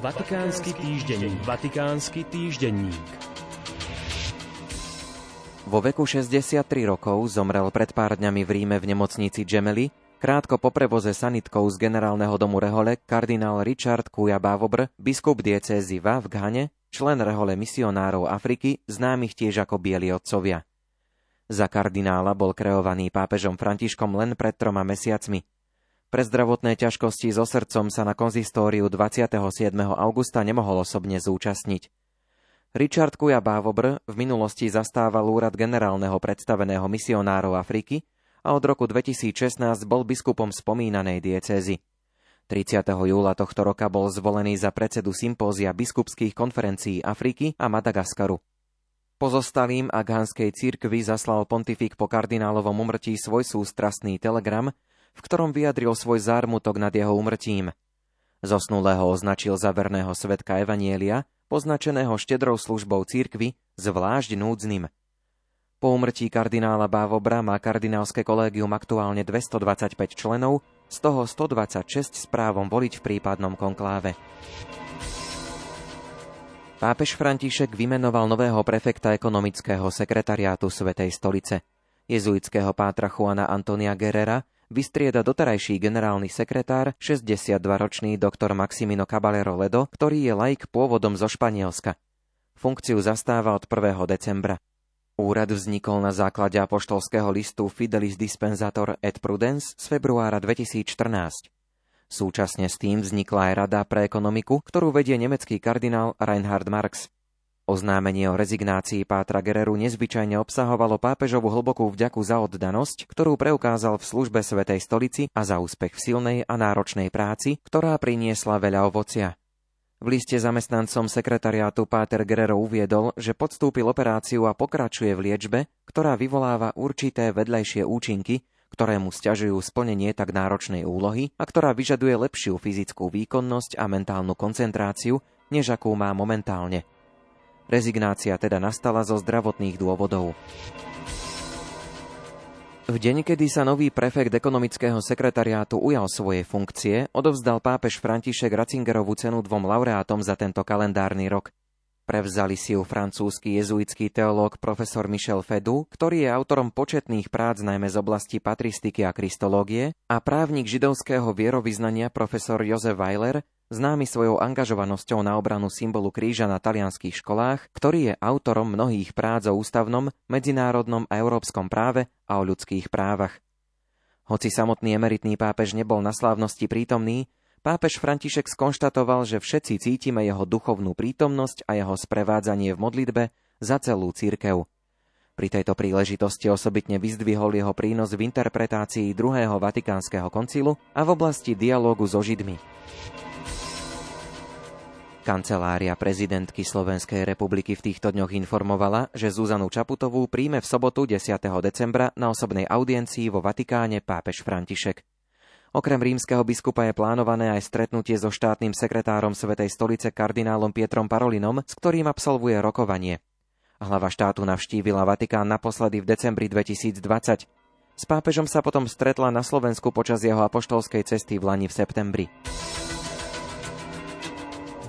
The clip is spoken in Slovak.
Vatikánsky týždenník. Vatikánsky týždenník. Vo veku 63 rokov zomrel pred pár dňami v Ríme v nemocnici Gemelli, krátko po prevoze sanitkou z generálneho domu Rehole kardinál Richard Kuja Bávobr, biskup diecézy Va v Ghane, člen Rehole misionárov Afriky, známych tiež ako Bieli otcovia. Za kardinála bol kreovaný pápežom Františkom len pred troma mesiacmi – pre zdravotné ťažkosti so srdcom sa na konzistóriu 27. augusta nemohol osobne zúčastniť. Richard Kuja Bávobr v minulosti zastával úrad generálneho predstaveného misionárov Afriky a od roku 2016 bol biskupom spomínanej diecézy. 30. júla tohto roka bol zvolený za predsedu sympózia biskupských konferencií Afriky a Madagaskaru. Pozostalým a ghanskej církvi zaslal pontifik po kardinálovom umrtí svoj sústrastný telegram, v ktorom vyjadril svoj zármutok nad jeho umrtím. Zosnulého označil za verného svetka Evanielia, poznačeného štedrou službou církvy, zvlášť núdznym. Po umrtí kardinála Bávobra má kardinálske kolégium aktuálne 225 členov, z toho 126 s právom voliť v prípadnom konkláve. Pápež František vymenoval nového prefekta ekonomického sekretariátu Svetej stolice. Jezuitského pátra Juana Antonia Guerrera vystrieda doterajší generálny sekretár, 62-ročný doktor Maximino Caballero Ledo, ktorý je laik pôvodom zo Španielska. Funkciu zastáva od 1. decembra. Úrad vznikol na základe apoštolského listu Fidelis Dispensator et Prudence z februára 2014. Súčasne s tým vznikla aj Rada pre ekonomiku, ktorú vedie nemecký kardinál Reinhard Marx. Oznámenie o rezignácii Pátra Gereru nezvyčajne obsahovalo pápežovú hlbokú vďaku za oddanosť, ktorú preukázal v službe Svetej stolici a za úspech v silnej a náročnej práci, ktorá priniesla veľa ovocia. V liste zamestnancom sekretariátu Páter Guerrero uviedol, že podstúpil operáciu a pokračuje v liečbe, ktorá vyvoláva určité vedľajšie účinky, ktoré mu stiažujú splnenie tak náročnej úlohy a ktorá vyžaduje lepšiu fyzickú výkonnosť a mentálnu koncentráciu, než akú má momentálne – Rezignácia teda nastala zo zdravotných dôvodov. V deň, kedy sa nový prefekt ekonomického sekretariátu ujal svoje funkcie, odovzdal pápež František Ratzingerovú cenu dvom laureátom za tento kalendárny rok. Prevzali si ju francúzsky jezuitský teológ profesor Michel Fedu, ktorý je autorom početných prác najmä z oblasti patristiky a kristológie, a právnik židovského vierovýznania profesor Jozef Weiler, známy svojou angažovanosťou na obranu symbolu kríža na talianských školách, ktorý je autorom mnohých prác o ústavnom, medzinárodnom a európskom práve a o ľudských právach. Hoci samotný emeritný pápež nebol na slávnosti prítomný, pápež František skonštatoval, že všetci cítime jeho duchovnú prítomnosť a jeho sprevádzanie v modlitbe za celú církev. Pri tejto príležitosti osobitne vyzdvihol jeho prínos v interpretácii druhého Vatikánskeho koncilu a v oblasti dialógu so Židmi. Kancelária prezidentky Slovenskej republiky v týchto dňoch informovala, že Zuzanu Čaputovú príjme v sobotu 10. decembra na osobnej audiencii vo Vatikáne pápež František. Okrem rímskeho biskupa je plánované aj stretnutie so štátnym sekretárom Svetej stolice kardinálom Pietrom Parolinom, s ktorým absolvuje rokovanie. Hlava štátu navštívila Vatikán naposledy v decembri 2020. S pápežom sa potom stretla na Slovensku počas jeho apoštolskej cesty v Lani v septembri.